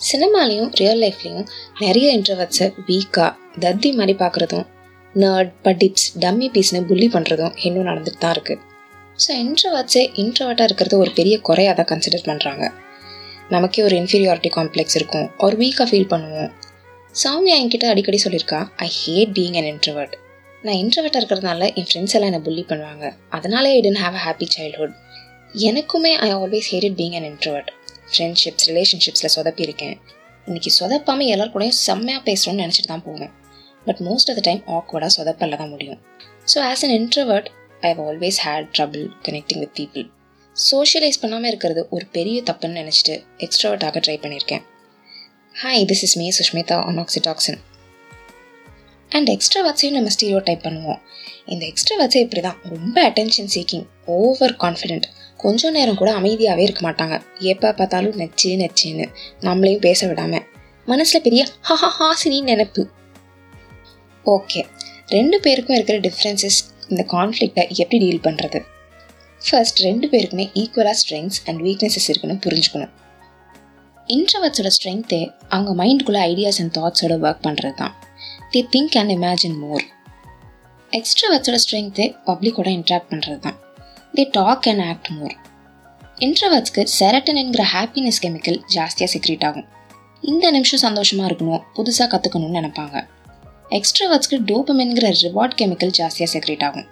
சினிமாலையும் real லைஃப்லையும் நிறைய இன்ட்ரவர்ட்ஸை வீக்காக தத்தி மாதிரி பார்க்குறதும் நர்ட் படிப்ஸ் டம்மி பீஸ்னு புள்ளி பண்ணுறதும் இன்னும் நடந்துட்டு தான் இருக்குது ஸோ இன்ட்ரவர்ட்ஸே இன்ட்ரவர்ட்டாக இருக்கிறது ஒரு பெரிய குறையாக தான் கன்சிடர் பண்ணுறாங்க நமக்கே ஒரு இன்ஃபீரியாரிட்டி காம்ப்ளெக்ஸ் இருக்கும். ஒரு வீக்காக ஃபீல் பண்ணுவோம். சௌமியா என்கிட்ட அடிக்கடி சொல்லியிருக்கா I hate being an introvert நான் இன்ட்ரவர்ட்டாக இருக்கிறதுனால என் ஃப்ரெண்ட்ஸ் எல்லாம் என்னை புள்ளி பண்ணுவாங்க. அதனாலே I didn't have a happy childhood எனக்குமே I always hate being an introvert friendships ரிலேஷன்ஷிப்ஸில் சொதப்பியிருக்கேன். இன்னைக்கு சொதப்பாமல் எல்லார் கூடயும் செம்மையாக பேசணும்னு நினச்சிட்டு தான் போவேன். But most of the time ஆக்வர்டாக சொதப்பல்ல தான் முடியும். So as an introvert I have always had trouble connecting with people socialise பண்ணாமல் இருக்கிறது ஒரு பெரிய தப்புன்னு நினச்சிட்டு எக்ஸ்ட்ராவர்ட்டாக ட்ரை பண்ணியிருக்கேன். Hi this is me Sushmita on oxytocin and எக்ஸ்ட்ராவர்ட்ஸையும் நம்ம ஸ்டீரியோ டைப் பண்ணுவோம். இந்த எக்ஸ்ட்ராவர்ட்ஸே இப்படி தான் ரொம்ப அட்டென்ஷன் சீக்கிங் ஓவர் கான்ஃபிடென்ட் கொஞ்சம் நேரம் கூட அமைதியாகவே இருக்க மாட்டாங்க. எப்போ பார்த்தாலும் நச்சு நச்சுன்னு நம்மளையும் பேச விடாமல் மனசில் பெரிய ஹஹா ஹாசினி நினைப்பு. ஓகே. ரெண்டு பேருக்கும் இருக்கிற டிஃப்ரென்சஸ் இந்த கான்ஃப்ளிக்டை எப்படி டீல் பண்ணுறது ஃபர்ஸ்ட் ரெண்டு பேருக்குமே ஈக்குவலாக ஸ்ட்ரெங்க்ஸ் அண்ட் வீக்னஸஸ் இருக்குன்னு புரிஞ்சுக்கணும். இன்ட்ரவர்ட்ஸோட ஸ்ட்ரென்த்தே அவங்க மைண்டுக்குள்ளே ஐடியாஸ் அண்ட் தாட்ஸோட ஒர்க் பண்ணுறது தான் the think and imagine more எக்ஸ்ட்ராவர்ட்ஸோட ஸ்ட்ரென்த்தே பப்ளிக்கோட இன்ட்ராக்ட் பண்ணுறது தான் they talk and act more இன்ட்ரவர்ட்ஸ்க்கு serotonin என்கிற ஹாப்பினஸ் கெமிக்கல் ஜாஸ்தியாக செக்ரேட் ஆகும். இந்த நிமிஷம் சந்தோஷமாக இருக்கணும் புதுசாக கற்றுக்கணும்னு நினைப்பாங்க. எக்ஸ்ட்ராவர்ட்ஸ்க்கு டோபமென்கிற ரிவார்ட் கெமிக்கல் ஜாஸ்தியாக செக்ரேட் ஆகும்.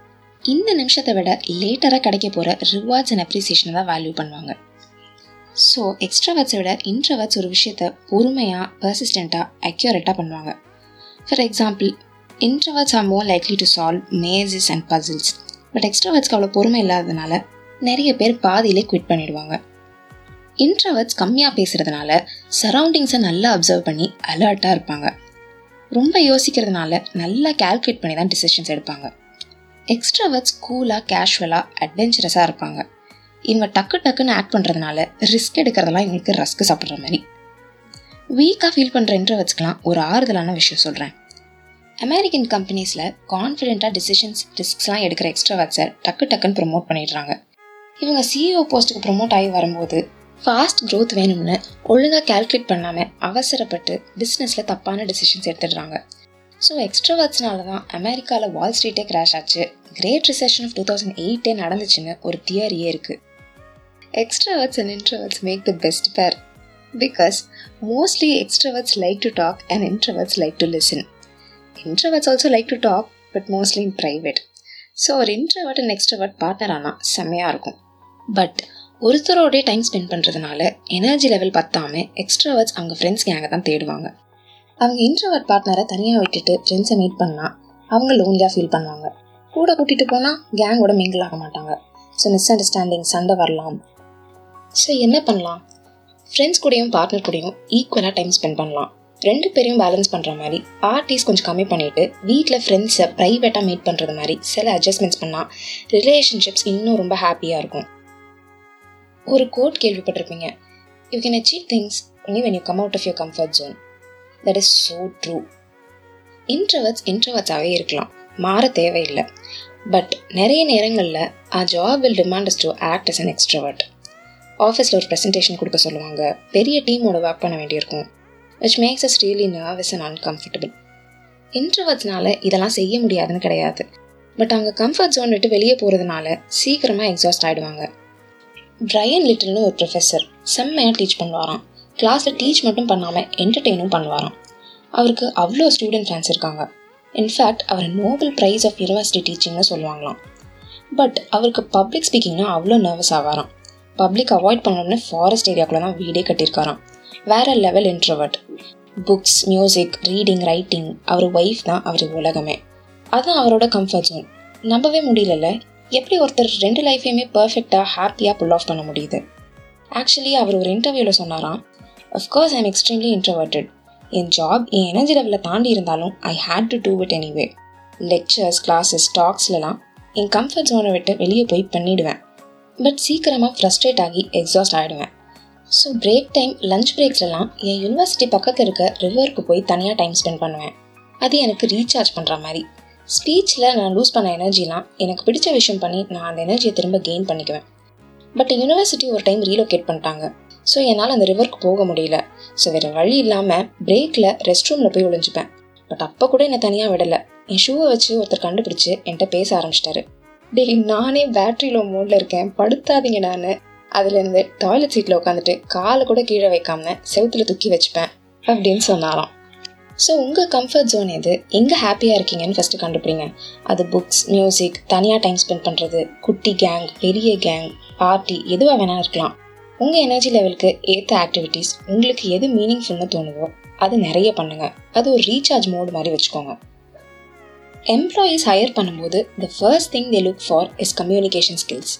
இந்த நிமிஷத்தை விட லேட்டராக கிடைக்க போகிற ரிவார்ட்ஸ் அண்ட் அப்ரிசியேஷனை தான் வேல்யூ பண்ணுவாங்க. ஸோ எக்ஸ்ட்ராவர்ட்ஸை விட இன்ட்ரவர்ட்ஸ் ஒரு விஷயத்த பொறுமையாக பர்சிஸ்டண்ட்டாக அக்யூரேட்டாக பண்ணுவாங்க. For example introverts are more likely to solve mazes and puzzles but எக்ஸ்ட்ராவர்ட்ஸ்க்கு அவ்வளோ பொறுமை இல்லாததுனால நிறைய பேர் பாதியிலே குவிட் பண்ணிடுவாங்க. இன்ட்ரவர்ட்ஸ் கம்மியாக பேசுகிறதுனால சரௌண்டிங்ஸை நல்லா அப்சர்வ் பண்ணி அலர்ட்டாக இருப்பாங்க. ரொம்ப யோசிக்கிறதுனால நல்லா கேல்குலேட் பண்ணி தான் டிசிஷன்ஸ் எடுப்பாங்க. எக்ஸ்ட்ராவர்ட்ஸ் கூலாக கேஷுவலாக அட்வென்ச்சரஸாக இருப்பாங்க. இவங்க டக்கு டக்குன்னு ஆக்ட் பண்ணுறதுனால ரிஸ்க் எடுக்கிறதெல்லாம் இவங்களுக்கு ரஸ்க்கு சாப்பிட்ற மாதிரி. வீக்காக ஃபீல் பண்ணுற இன்ட்ரவர்ட்ஸ்க்கெலாம் ஒரு ஆறுதலான விஷயம் சொல்கிறேன் அமெரிக்கன் கம்பெனிஸில் கான்ஃபிடென்ட்டாக டிசிஷன்ஸ் ரிஸ்க்ஸ்லாம் எடுக்கிற எக்ஸ்ட்ராவர்ட்ஸை டக்கு டக்குன்னு ப்ரொமோட் பண்ணிடுறாங்க. இவங்க சிஇஓ போஸ்ட்டுக்கு ப்ரொமோட் ஆகி வரும்போது ஃபாஸ்ட் க்ரோத் வேணும்னு ஒழுங்காக கால்குலேட் பண்ணாமல் அவசரப்பட்டு பிஸ்னஸில் தப்பான டிசிஷன்ஸ் எடுத்துடுறாங்க. ஸோ எக்ஸ்ட்ராவர்ட்ஸ்னால தான் அமெரிக்காவில் வால் ஸ்ட்ரீட்டே கிராஷ் ஆச்சு. Great recession of two thousand எயிட்டே நடந்துச்சுன்னு ஒரு தியரியே இருக்குது extroverts and introverts make the best pair because mostly extroverts like to talk and introverts like to listen introverts also like to talk but mostly in private so ஒரு introvert and extrovert partner ஆனால் செம்மையாக இருக்கும். But ஒருத்தரோடய time spend பண்ணுறதுனால energy level பத்தாமல் எக்ஸ்ட்ராவர்ட்ஸ் அவங்க friends கேங்கை தான் தேடுவாங்க. அவங்க இன்ட்ரவர்ட் பார்ட்னரை தனியாக விட்டுட்டு ஃப்ரெண்ட்ஸை மீட் பண்ணால் அவங்க லோன்லியாக ஃபீல் பண்ணுவாங்க. கூட கூட்டிகிட்டு போனால் கேங்கோட மிங்கிள் ஆக மாட்டாங்க. ஸோ மிஸ் அண்டர்ஸ்டாண்டிங் சண்டை வரலாம். ஸோ என்ன பண்ணலாம்? ஃப்ரெண்ட்ஸ் கூடயும் பார்ட்னர் கூடயும் ஈக்குவலாக டைம் ஸ்பெண்ட் பண்ணலாம். ரெண்டு பேரையும் பேலன்ஸ் பண்ணுற மாதிரி பார்ட்டிஸ் கொஞ்சம் கம்மி பண்ணிவிட்டு வீட்டில் ஃப்ரெண்ட்ஸை ப்ரைவேட்டாக மீட் பண்ணுறது மாதிரி சில அட்ஜஸ்ட்மெண்ட்ஸ் பண்ணால் ரிலேஷன்ஷிப்ஸ் இன்னும் ரொம்ப ஹாப்பியாக இருக்கும். ஒரு கோட் கேள்விப்பட்டிருப்பீங்க. You can achieve things only when you come out of your comfort zone that is so true introverts இன்ட்ரவர்ட்ஸாகவே இருக்கலாம். மாற தேவையில்லை. பட் நிறைய நேரங்களில் a job will demand to act as an extrovert ஆஃபீஸில் ஒரு ப்ரெசன்டேஷன் கொடுக்க சொல்லுவாங்க. பெரிய டீமோட ஒர்க் பண்ண வேண்டியிருக்கும். Which makes us really nervous and uncomfortable இன்ட்ரவர்ட்ஸ்னால இதெல்லாம் செய்ய முடியாதுன்னு கிடையாது. பட் அவங்க கம்ஃபர்ட் ஜோன் விட்டு வெளியே போகிறதுனால சீக்கிரமாக எக்ஸாஸ்ட் ஆகிடுவாங்க ட்ரையன் லிட்டில்னு ஒரு ப்ரொஃபஸர் செம்மையாக டீச் பண்ணுவாராம். கிளாஸில் டீச் மட்டும் பண்ணாமல் என்டர்டெயினும் பண்ணுவாராம். அவருக்கு அவ்வளோ ஸ்டூடெண்ட் ஃபேன்ஸ் இருக்காங்க. இன்ஃபேக்ட் அவர் நோபல் ப்ரைஸ் ஆஃப் யூனிவர்சிட்டி டீச்சிங்னு சொல்லுவாங்களாம். பட் அவருக்கு பப்ளிக் ஸ்பீக்கிங்னா அவ்வளோ நர்வஸ் ஆவாராம். பப்ளிக் அவாய்ட் பண்ணணும்னு ஃபாரஸ்ட் ஏரியாக்குள்ள தான் வீடே கட்டியிருக்காராம். வேற level introvert books music reading writing அவர் ஒய்ஃப் தான் அவர் உலகமே. அதுதான் அவரோட கம்ஃபர்ட் ஜோன் நம்பவே முடியலல்ல? எப்படி ஒருத்தர் ரெண்டு லைஃபையுமே பர்ஃபெக்டாக ஹாப்பியாக புல் ஆஃப் பண்ண முடியுது? ஆக்சுவலி அவர் ஒரு இன்டர்வியூவில் சொன்னாராம் of course I'm extremely introverted N job என் எனர்ஜி லெவலில் தாண்டி இருந்தாலும் I hate to do it anyway lectures classes டாக்ஸ்லலாம் என் கம்ஃபர்ட் ஜோனை விட்டு வெளியே போய் பண்ணிடுவேன். பட் சீக்கிரமாக ஃப்ரஸ்ட்ரேட் ஆகி எக்ஸாஸ்ட் ஆகிடுவேன் ஸோ பிரேக் டைம் லஞ்ச் பிரேக்ஸ்லாம் என் யூனிவர்சிட்டி பக்கத்தில் இருக்க ரிவருக்கு போய் தனியாக டைம் ஸ்பெண்ட் பண்ணுவேன். அது எனக்கு ரீசார்ஜ் பண்ணுற மாதிரி. ஸ்பீச்சில் நான் லூஸ் பண்ண எனர்ஜிலாம் எனக்கு பிடிச்ச விஷயம் பண்ணி நான் அந்த எனர்ஜியை திரும்ப கெயின் பண்ணிக்குவேன். பட் யூனிவர்சிட்டி ஒரு டைம் ரீலோகேட் பண்ணிட்டாங்க. ஸோ என்னால் அந்த ரிவருக்கு போக முடியல. ஸோ வேறு வழி இல்லாமல் பிரேக்கில் ரெஸ்ட் ரூமில் போய் ஒழிஞ்சுப்பேன் பட் அப்போ கூட என்னை தனியாக விடலை. என் ஷூவை வச்சு ஒருத்தர் கண்டுபிடிச்சு என்கிட்ட பேச ஆரம்பிச்சிட்டாரு. டேய் நானே பேட்ரி லோ மோடில் இருக்கேன். படுத்தாதீங்க நான். அதுலேருந்து டாய்லெட் சீட்டில் உட்காந்துட்டு காலை கூட கீழே வைக்காம செவுத்துல தூக்கி வச்சுப்பேன் அப்படின்னு சொன்னாராம் ஸோ உங்கள் கம்ஃபர்ட் ஜோன் எது? எங்கே ஹாப்பியாக இருக்கீங்கன்னு ஃபஸ்ட்டு கண்டுபிடிங்க. அது புக்ஸ் மியூசிக் தனியாக டைம் ஸ்பெண்ட் பண்ணுறது குட்டி கேங் பெரிய கேங் பார்ட்டி எதுவாக வேணால் இருக்கலாம். உங்கள் எனர்ஜி லெவலுக்கு ஏற்ற ஆக்டிவிட்டீஸ் உங்களுக்கு எது மீனிங்ஃபுல்னு தோணுவோ அது நிறைய பண்ணுங்க. அது ஒரு ரீசார்ஜ் மோடு மாதிரி வச்சுக்கோங்க. எம்ப்ளாயீஸ் ஹையர் பண்ணும்போது the first thing they look for is communication skills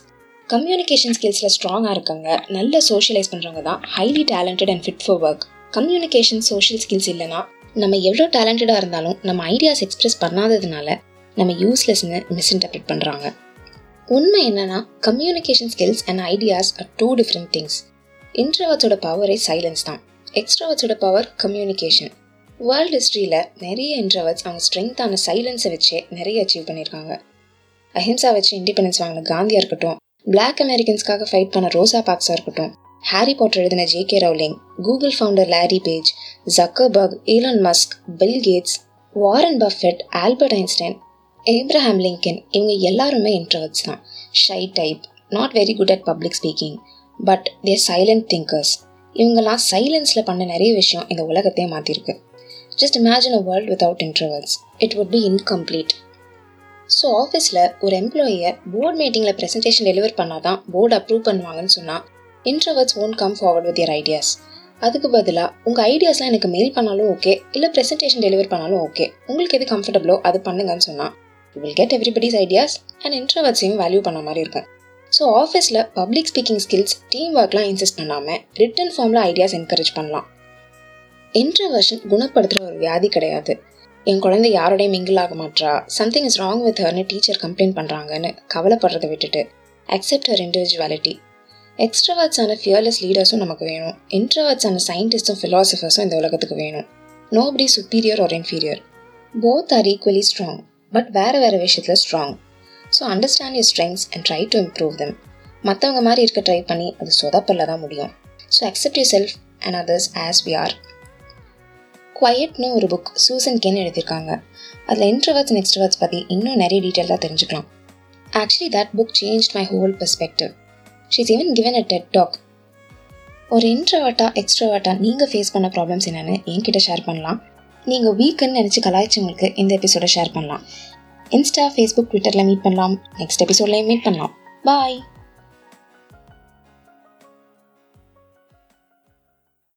communication ஸ்கில்ஸில் ஸ்ட்ராங்காக இருக்கவங்க நல்ல சோஷியலைஸ் பண்ணுறவங்க தான் highly talented and fit for work communication social skills இல்லைனா நம்ம எவ்வளோ டேலண்டடாக இருந்தாலும் நம்ம ஐடியாஸ் எக்ஸ்பிரஸ் பண்ணாததுனால நம்ம யூஸ்லெஸ்னு மிஸ்இன்டர்பிரட் பண்ணுறாங்க உண்மை என்னன்னா communication skills and ideas are two different things இன்ட்ரவர்ட்ஸோட பவரே சைலன்ஸ் தான். எக்ஸ்ட்ராவர்ட்ஸோட பவர் கம்யூனிகேஷன் வேர்ல்டு ஹிஸ்ட்ரியில் நிறைய இன்ட்ரவர்ட்ஸ் அவங்க ஸ்ட்ரென்த்தான சைலன்ஸை வச்சே நிறைய அச்சீவ் பண்ணியிருக்காங்க அஹிம்சா வச்சு இண்டிபெண்டன்ஸ் வாங்கின காந்தியாக இருக்கட்டும் பிளாக் அமெரிக்கன்ஸ்க்காக ஃபைட் பண்ண ரோசா பாக்ஸாக இருக்கட்டும் ஹாரி பாட்டர் எழுதின J K Rowling Google founder Larry Page Zuckerberg Elon Musk Bill Gates Warren Buffett Albert Einstein Abraham Lincoln இவங்க எல்லாருமே இன்ட்ரவர்ட்ஸ் தான். Shy type not very good at public speaking but they're silent thinkers இவங்கெல்லாம் சைலன்ஸில் பண்ண நிறைய விஷயம் இந்த உலகத்தையே மாற்றிருக்கு just imagine a world without introverts it would be incomplete so ஆஃபீஸில் ஒரு எம்ப்ளாயியை போர்ட் மீட்டிங்கில் ப்ரெசன்டேஷன் டெலிவர் பண்ணால் தான் போர்டு அப்ரூவ் பண்ணுவாங்கன்னு சொன்னால் introverts won't come forward with your ideas அதுக்கு பதிலாக உங்கள் ஐடியாஸ்லாம் எனக்கு மெயில் பண்ணாலும் ஓகே இல்லை ப்ரெசன்டேஷன் டெலிவர் பண்ணாலும் ஓகே உங்களுக்கு எது கம்ஃபர்டபுளோ அது பண்ணுங்கன்னு சொன்னால் you will get everybody's ideas and இன்ட்ரவர்ட்ஸையும் value பண்ண மாதிரி இருக்கும். ஸோ ஆஃபீஸில் பப்ளிக் ஸ்பீக்கிங் ஸ்கில்ஸ் டீம் ஒர்க்லாம் இன்சிஸ்ட் பண்ணாமல் ரிட்டன் ஃபார்மில் ஐடியாஸ் என்கரேஜ் பண்ணலாம். இன்ட்ரவர்ஷன் குணப்படுத்துகிற ஒரு வியாதி கிடையாது. என் குழந்தை யாரோடையும் மிங்கிள் ஆக மாட்டா சம்திங் இஸ் ராங் வித் ஹர்னு டீச்சர் கம்ப்ளைண்ட் பண்ணுறாங்கன்னு கவலைப்படுறதை விட்டுட்டு அக்செப்ட் ஹர் இண்டிவிஜுவாலிட்டி எக்ஸ்ட்ரவர்ட்ஸான ஃபியர்லெஸ் லீடர்ஸும் நமக்கு வேணும். இன்ட்ரவர்ட்ஸான சயின்டிஸ்டும் ஃபிலாசபர்ஸும் இந்த உலகத்துக்கு வேணும். Nobody superior or inferior both are equally strong but வேறு வேறு விஷயத்தில் strong so understand your strengths and try to improve them மற்றவங்க மாதிரி இருக்க ட்ரை பண்ணி அது சொதப்பல்ல தான் முடியும். So accept yourself and others as we are குவயட்னு ஒரு புக் சூசன் கேன் எழுதியிருக்காங்க. அதில் இன்ட்ரவர்ட்ஸ் நெக்ஸ்ட் வேர்ட்ஸ் பற்றி இன்னும் நிறைய டீட்டெயிலாக தெரிஞ்சுக்கலாம். Actually that book change my whole perspective she's even given a TED talk ஒரு இன்ட்ரவர்ட்டா எக்ஸ்ட்ரவர்ட்டா நீங்கள் ஃபேஸ் பண்ண ப்ராப்ளம்ஸ் என்னென்னு என்கிட்ட ஷேர் பண்ணலாம். நீங்கள் வீக்குன்னு நினச்சி கலாய்ச்சவங்களுக்கு இந்த எபிசோட ஷேர் பண்ணலாம். இன்ஸ்டா ஃபேஸ்புக் ட்விட்டரில் மீட் பண்ணலாம். நெக்ஸ்ட் எபிசோட்லேயும் மீட் பண்ணலாம். பாய்